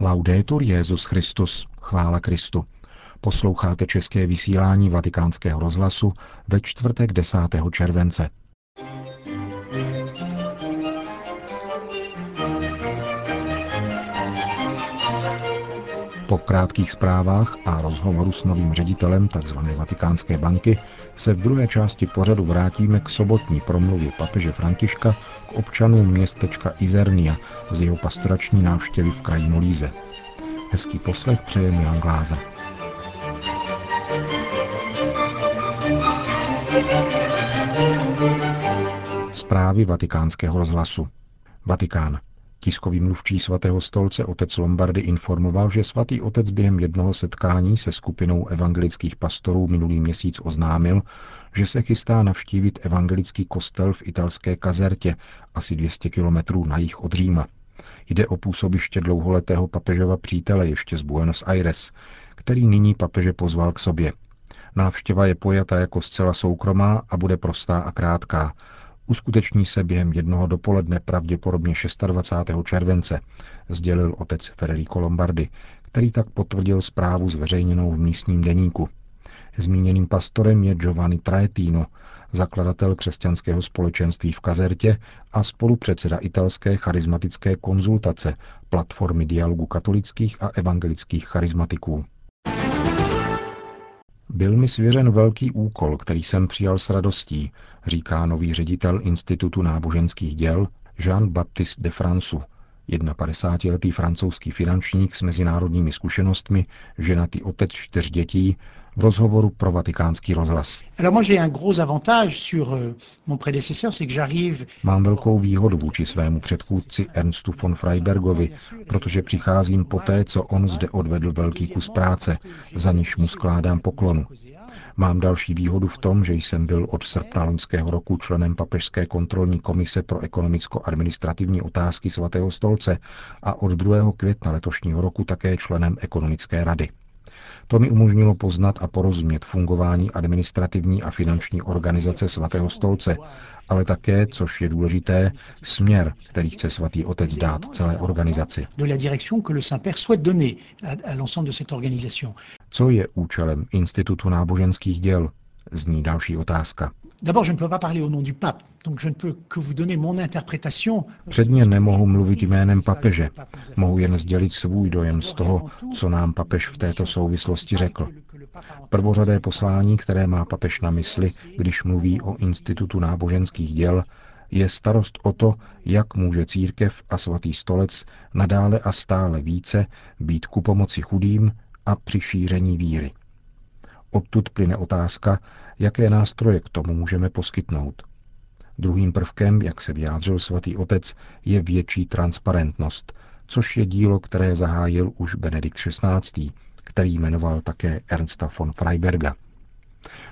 Laudetur Jezus Christus, chvála Kristu. Posloucháte české vysílání Vatikánského rozhlasu ve čtvrtek 10. července. Krátkých zprávách a rozhovoru s novým ředitelem tzv. Vatikánské banky se v druhé části pořadu vrátíme k sobotní promluvě papeže Františka k občanům městečka Izernia z jeho pastorační návštěvy v kraji Molíze. Hezký poslech přeje Milan Glázer. Zprávy vatikánského rozhlasu. Vatikán. Tiskový mluvčí svatého stolce otec Lombardy informoval, že svatý otec během jednoho setkání se skupinou evangelických pastorů minulý měsíc oznámil, že se chystá navštívit evangelický kostel v italské Kazertě, asi 200 kilometrů na jih od Říma. Jde o působiště dlouholetého papežova přítele ještě z Buenos Aires, který nyní papeže pozval k sobě. Návštěva je pojata jako zcela soukromá a bude prostá a krátká, uskuteční se během jednoho dopoledne pravděpodobně 26. července, sdělil otec Federico Lombardi, který tak potvrdil zprávu zveřejněnou v místním deníku. Zmíněným pastorem je Giovanni Traetino, zakladatel křesťanského společenství v Kazertě a spolupředseda italské charismatické konzultace, platformy dialogu katolických a evangelických charismatiků. Byl mi svěřen velký úkol, který jsem přijal s radostí, říká nový ředitel Institutu náboženských děl Jean-Baptiste de Francu, 51-letý francouzský finančník s mezinárodními zkušenostmi, ženatý otec čtyř dětí, v rozhovoru pro vatikánský rozhlas. Euh, Mám velkou výhodu vůči svému předchůdci Ernstu von Freibergovi, protože přicházím poté, co on zde odvedl velký kus práce, za níž mu skládám poklonu. Mám další výhodu v tom, že jsem byl od srpna loňského roku členem Papežské kontrolní komise pro ekonomicko-administrativní otázky svatého stolce a od 2. května letošního roku také členem ekonomické rady. To mi umožnilo poznat a porozumět fungování administrativní a finanční organizace svatého stolce, ale také, což je důležité, směr, který chce svatý otec dát celé organizaci. Co je účelem Institutu náboženských děl? Zní další otázka. Předně nemohu mluvit jménem papeže. Mohu jen sdělit svůj dojem z toho, co nám papež v této souvislosti řekl. Prvořadé poslání, které má papež na mysli, když mluví o Institutu náboženských děl, je starost o to, jak může církev a svatý stolec nadále a stále více být ku pomoci chudým a při šíření víry. Odtud plyne otázka, jaké nástroje k tomu můžeme poskytnout. Druhým prvkem, jak se vyjádřil svatý otec, je větší transparentnost, což je dílo, které zahájil už Benedikt XVI., který jmenoval také Ernsta von Freiberga.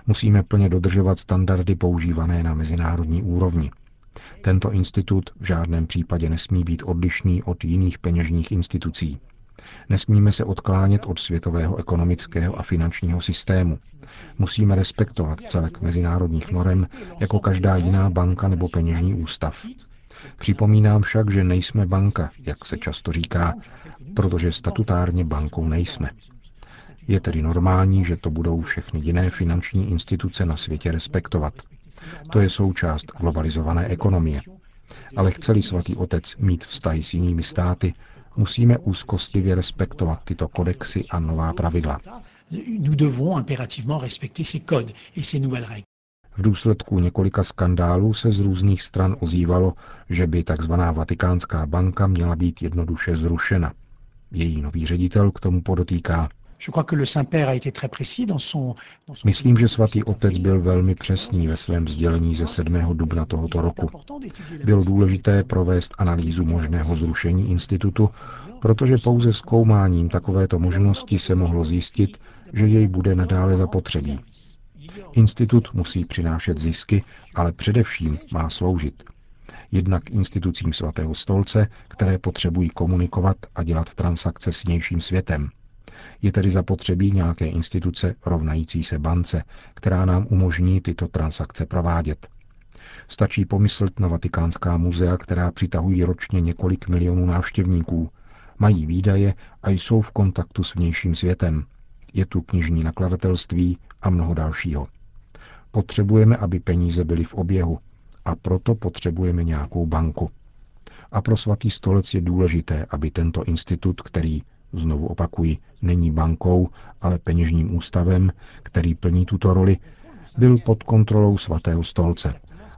Musíme plně dodržovat standardy používané na mezinárodní úrovni. Tento institut v žádném případě nesmí být odlišný od jiných peněžních institucí. Nesmíme se odklánět od světového ekonomického a finančního systému. Musíme respektovat celek mezinárodních norem jako každá jiná banka nebo peněžní ústav. Připomínám však, že nejsme banka, jak se často říká, protože statutárně bankou nejsme. Je tedy normální, že to budou všechny jiné finanční instituce na světě respektovat. To je součást globalizované ekonomie. Ale chceli svatý otec mít vztahy s jinými státy, Musíme úzkostlivě respektovat tyto kodexy a nová pravidla. V důsledku několika skandálů se z různých stran ozývalo, že by tzv. Vatikánská banka měla být jednoduše zrušena. Její nový ředitel k tomu podotýká, Myslím, že svatý otec byl velmi přesný ve svém sdělení ze 7. dubna tohoto roku. Bylo důležité provést analýzu možného zrušení institutu, protože pouze zkoumáním takovéto možnosti se mohlo zjistit, že jej bude nadále zapotřebí. Institut musí přinášet zisky, ale především má sloužit. Jednak institucím svatého stolce, které potřebují komunikovat a dělat transakce s vnějším světem – je tedy zapotřebí nějaké instituce rovnající se bance, která nám umožní tyto transakce provádět. Stačí pomyslet na vatikánská muzea, která přitahují ročně několik milionů návštěvníků, Mají výdaje a jsou v kontaktu s vnějším světem. Je tu knižní nakladatelství a mnoho dalšího. Potřebujeme, aby peníze byly v oběhu a proto potřebujeme nějakou banku. A pro svatý stolec je důležité, aby tento institut, který, znovu opakuji, není bankou, ale peněžním ústavem, který plní tuto roli, byl pod kontrolou svatého stolce,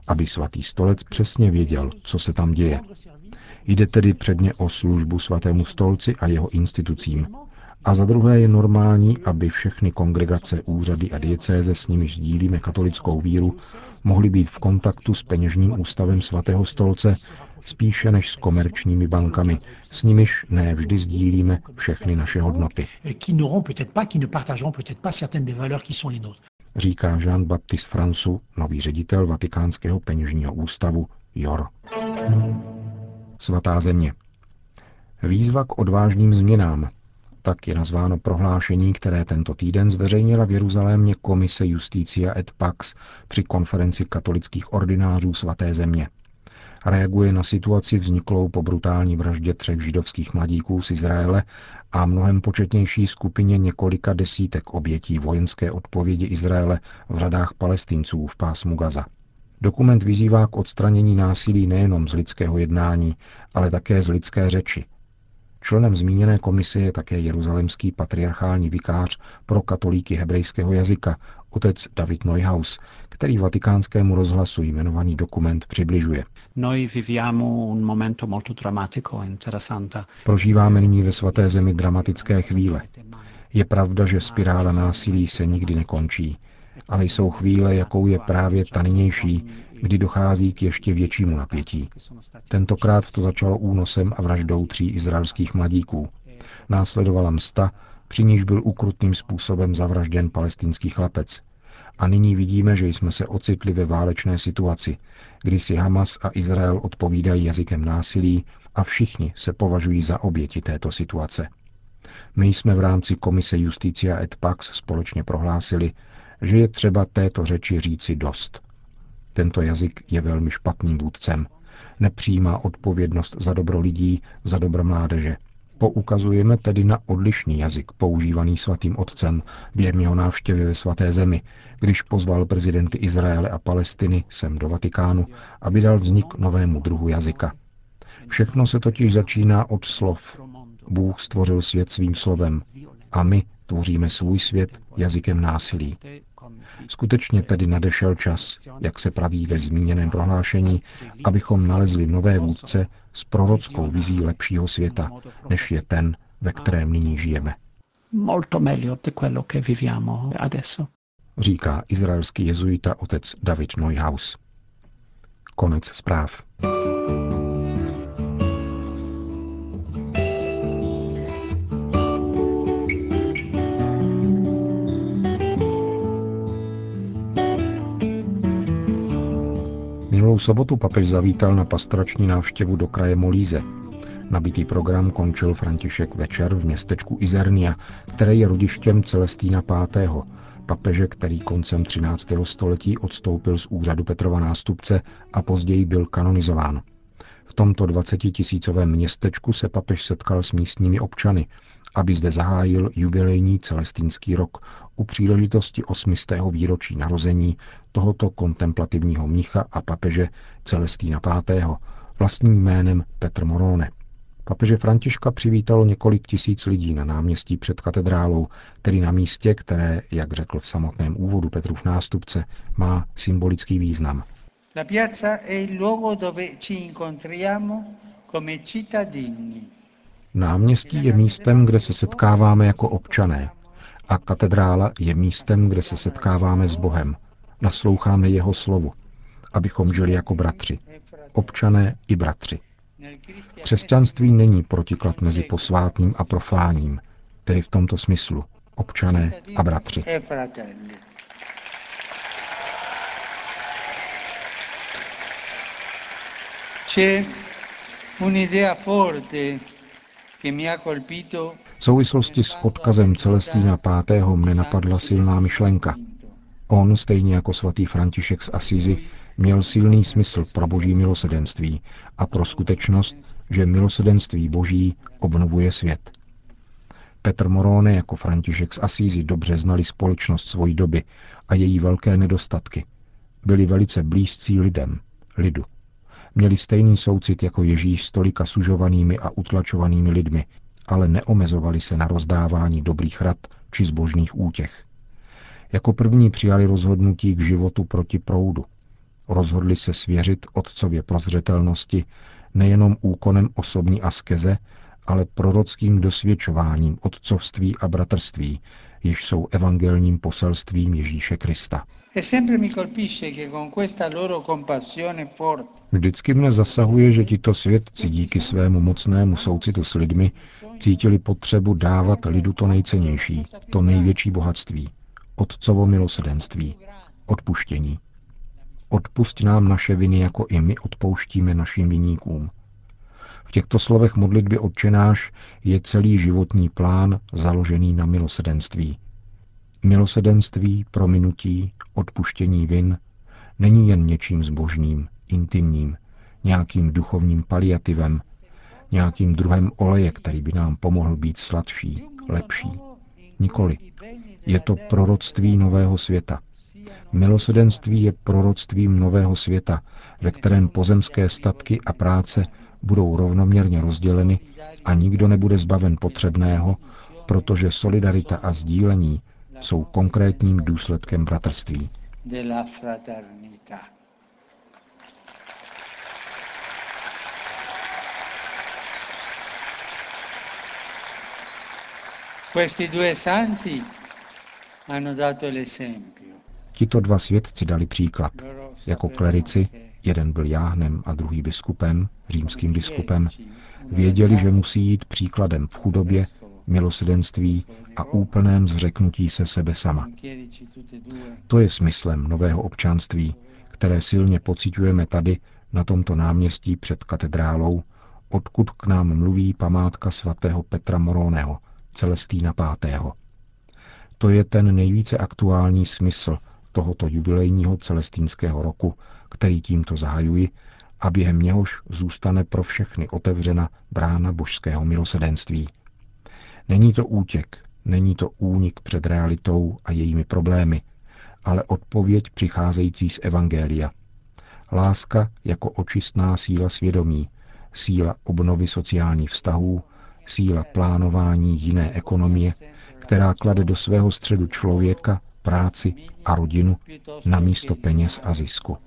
aby svatý stolec přesně věděl, co se tam děje. Jde tedy předně o službu svatému stolci a jeho institucím. A za druhé je normální, aby všechny kongregace, úřady a diecéze, s nimiž sdílíme katolickou víru, mohly být v kontaktu s peněžním ústavem svatého stolce spíše než s komerčními bankami, s nimiž ne vždy sdílíme všechny naše hodnoty. Říká Jean-Baptiste Francu, nový ředitel Vatikánského peněžního ústavu JOR. Svatá země. Výzva k odvážným změnám. Tak je nazváno prohlášení, které tento týden zveřejnila v Jeruzalémě komise Justícia et Pax při konferenci katolických ordinářů svaté země reaguje na situaci vzniklou po brutální vraždě třech židovských mladíků z Izraele a mnohem početnější skupině několika desítek obětí vojenské odpovědi Izraele v řadách palestinců v pásmu Gaza. Dokument vyzývá k odstranění násilí nejenom z lidského jednání, ale také z lidské řeči. Členem zmíněné komise je také jeruzalemský patriarchální vikář pro katolíky hebrejského jazyka, otec David Neuhaus, který vatikánskému rozhlasu jmenovaný dokument přibližuje. Prožíváme nyní ve svaté zemi dramatické chvíle. Je pravda, že spirála násilí se nikdy nekončí, ale jsou chvíle, jakou je právě ta nynější, kdy dochází k ještě většímu napětí. Tentokrát to začalo únosem a vraždou tří izraelských mladíků. Následovala msta, při níž byl ukrutným způsobem zavražděn palestinský chlapec. A nyní vidíme, že jsme se ocitli ve válečné situaci, kdy si Hamas a Izrael odpovídají jazykem násilí a všichni se považují za oběti této situace. My jsme v rámci Komise Justícia et Pax společně prohlásili, že je třeba této řeči říci dost. Tento jazyk je velmi špatným vůdcem. Nepřijímá odpovědnost za dobro lidí, za dobro mládeže – Poukazujeme tedy na odlišný jazyk používaný svatým otcem během jeho návštěvy ve svaté zemi, když pozval prezidenty Izraele a Palestiny sem do Vatikánu, aby dal vznik novému druhu jazyka. Všechno se totiž začíná od slov. Bůh stvořil svět svým slovem a my tvoříme svůj svět jazykem násilí. Skutečně tedy nadešel čas, jak se praví ve zmíněném prohlášení, abychom nalezli nové vůdce s prorockou vizí lepšího světa, než je ten, ve kterém nyní žijeme. Říká izraelský jezuita otec David Neuhaus. Konec zpráv. Sobotu papež zavítal na pastorační návštěvu do kraje Molíze. Nabitý program končil František večer v městečku Izernia, které je rodištěm Celestína V., papeže, který koncem 13. století odstoupil z úřadu Petrova nástupce a později byl kanonizován. V tomto 20-tisícovém městečku se papež setkal s místními občany, aby zde zahájil jubilejní celestínský rok u příležitosti 800. výročí narození tohoto kontemplativního mnicha a papeže Celestína V. vlastním jménem Petr Morone. Papeže Františka přivítalo několik tisíc lidí na náměstí před katedrálou, tedy na místě, které, jak řekl v samotném úvodu Petrův nástupce, má symbolický význam. La piazza è il luogo dove ci incontriamo come cittadini. Náměstí je místem, kde se setkáváme jako občané. A katedrála je místem, kde se setkáváme s Bohem. Nasloucháme jeho slovu, abychom žili jako bratři. Občané i bratři. Křesťanství není protiklad mezi posvátným a profáním, tedy v tomto smyslu občané a bratři. V souvislosti s odkazem Celestína V. mne napadla silná myšlenka. On, stejně jako svatý František z Asizi, měl silný smysl pro boží milosedenství a pro skutečnost, že milosedenství boží obnovuje svět. Petr Morone jako František z Asízy dobře znali společnost svojí doby a její velké nedostatky. Byli velice blízcí lidem, lidu. Měli stejný soucit jako Ježíš s tolika sužovanými a utlačovanými lidmi, ale neomezovali se na rozdávání dobrých rad či zbožných útěch. Jako první přijali rozhodnutí k životu proti proudu. Rozhodli se svěřit otcově prozřetelnosti nejenom úkonem osobní askeze, ale prorockým dosvědčováním otcovství a bratrství, jež jsou evangelním poselstvím Ježíše Krista. E Vždycky mne zasahuje, že tito svědci díky svému mocnému soucitu s lidmi cítili potřebu dávat lidu to nejcennější, to největší bohatství, otcovo milosedenství, odpuštění. Odpusť nám naše viny, jako i my odpouštíme našim viníkům. V těchto slovech modlitby odčenáš je celý životní plán založený na milosedenství. Milosedenství, prominutí, odpuštění vin není jen něčím zbožným, intimním, nějakým duchovním paliativem, nějakým druhem oleje, který by nám pomohl být sladší, lepší. Nikoli. Je to proroctví nového světa. Milosedenství je proroctvím nového světa, ve kterém pozemské statky a práce budou rovnoměrně rozděleny a nikdo nebude zbaven potřebného, protože solidarita a sdílení jsou konkrétním důsledkem bratrství. Tito dva svědci dali příklad. Jako klerici jeden byl jáhnem a druhý biskupem, římským biskupem, věděli, že musí jít příkladem v chudobě, milosedenství a úplném zřeknutí se sebe sama. To je smyslem nového občanství, které silně pocitujeme tady, na tomto náměstí před katedrálou, odkud k nám mluví památka svatého Petra Moroneho, Celestína V. To je ten nejvíce aktuální smysl tohoto jubilejního celestínského roku, který tímto zahajuji a během něhož zůstane pro všechny otevřena brána božského milosedenství. Není to útěk, není to únik před realitou a jejími problémy, ale odpověď přicházející z Evangelia. Láska jako očistná síla svědomí, síla obnovy sociálních vztahů, síla plánování jiné ekonomie, která klade do svého středu člověka, práci a rodinu na místo peněz a zisku.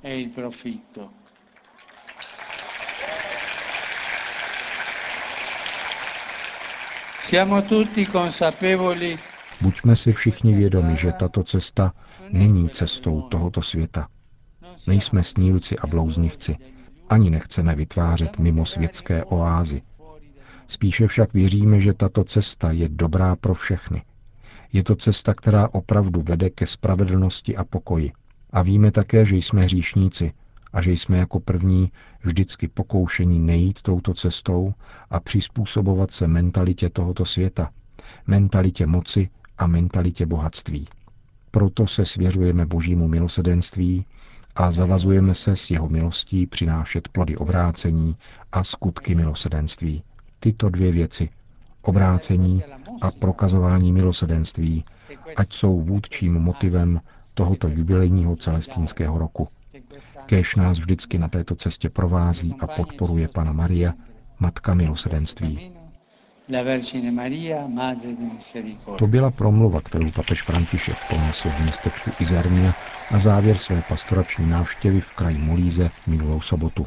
Buďme si všichni vědomi, že tato cesta není cestou tohoto světa. Nejsme snílci a blouznivci, ani nechceme vytvářet mimo světské oázy. Spíše však věříme, že tato cesta je dobrá pro všechny. Je to cesta, která opravdu vede ke spravedlnosti a pokoji. A víme také, že jsme hříšníci a že jsme jako první vždycky pokoušení nejít touto cestou a přizpůsobovat se mentalitě tohoto světa, mentalitě moci a mentalitě bohatství. Proto se svěřujeme božímu milosedenství a zavazujeme se s jeho milostí přinášet plody obrácení a skutky milosedenství. Tyto dvě věci, obrácení a prokazování milosedenství, ať jsou vůdčím motivem tohoto jubilejního celestínského roku. Kéž nás vždycky na této cestě provází a podporuje Pana Maria, Matka milosedenství. To byla promluva, kterou papež František pronesl v městečku Izernia na závěr své pastorační návštěvy v kraji Molíze minulou sobotu.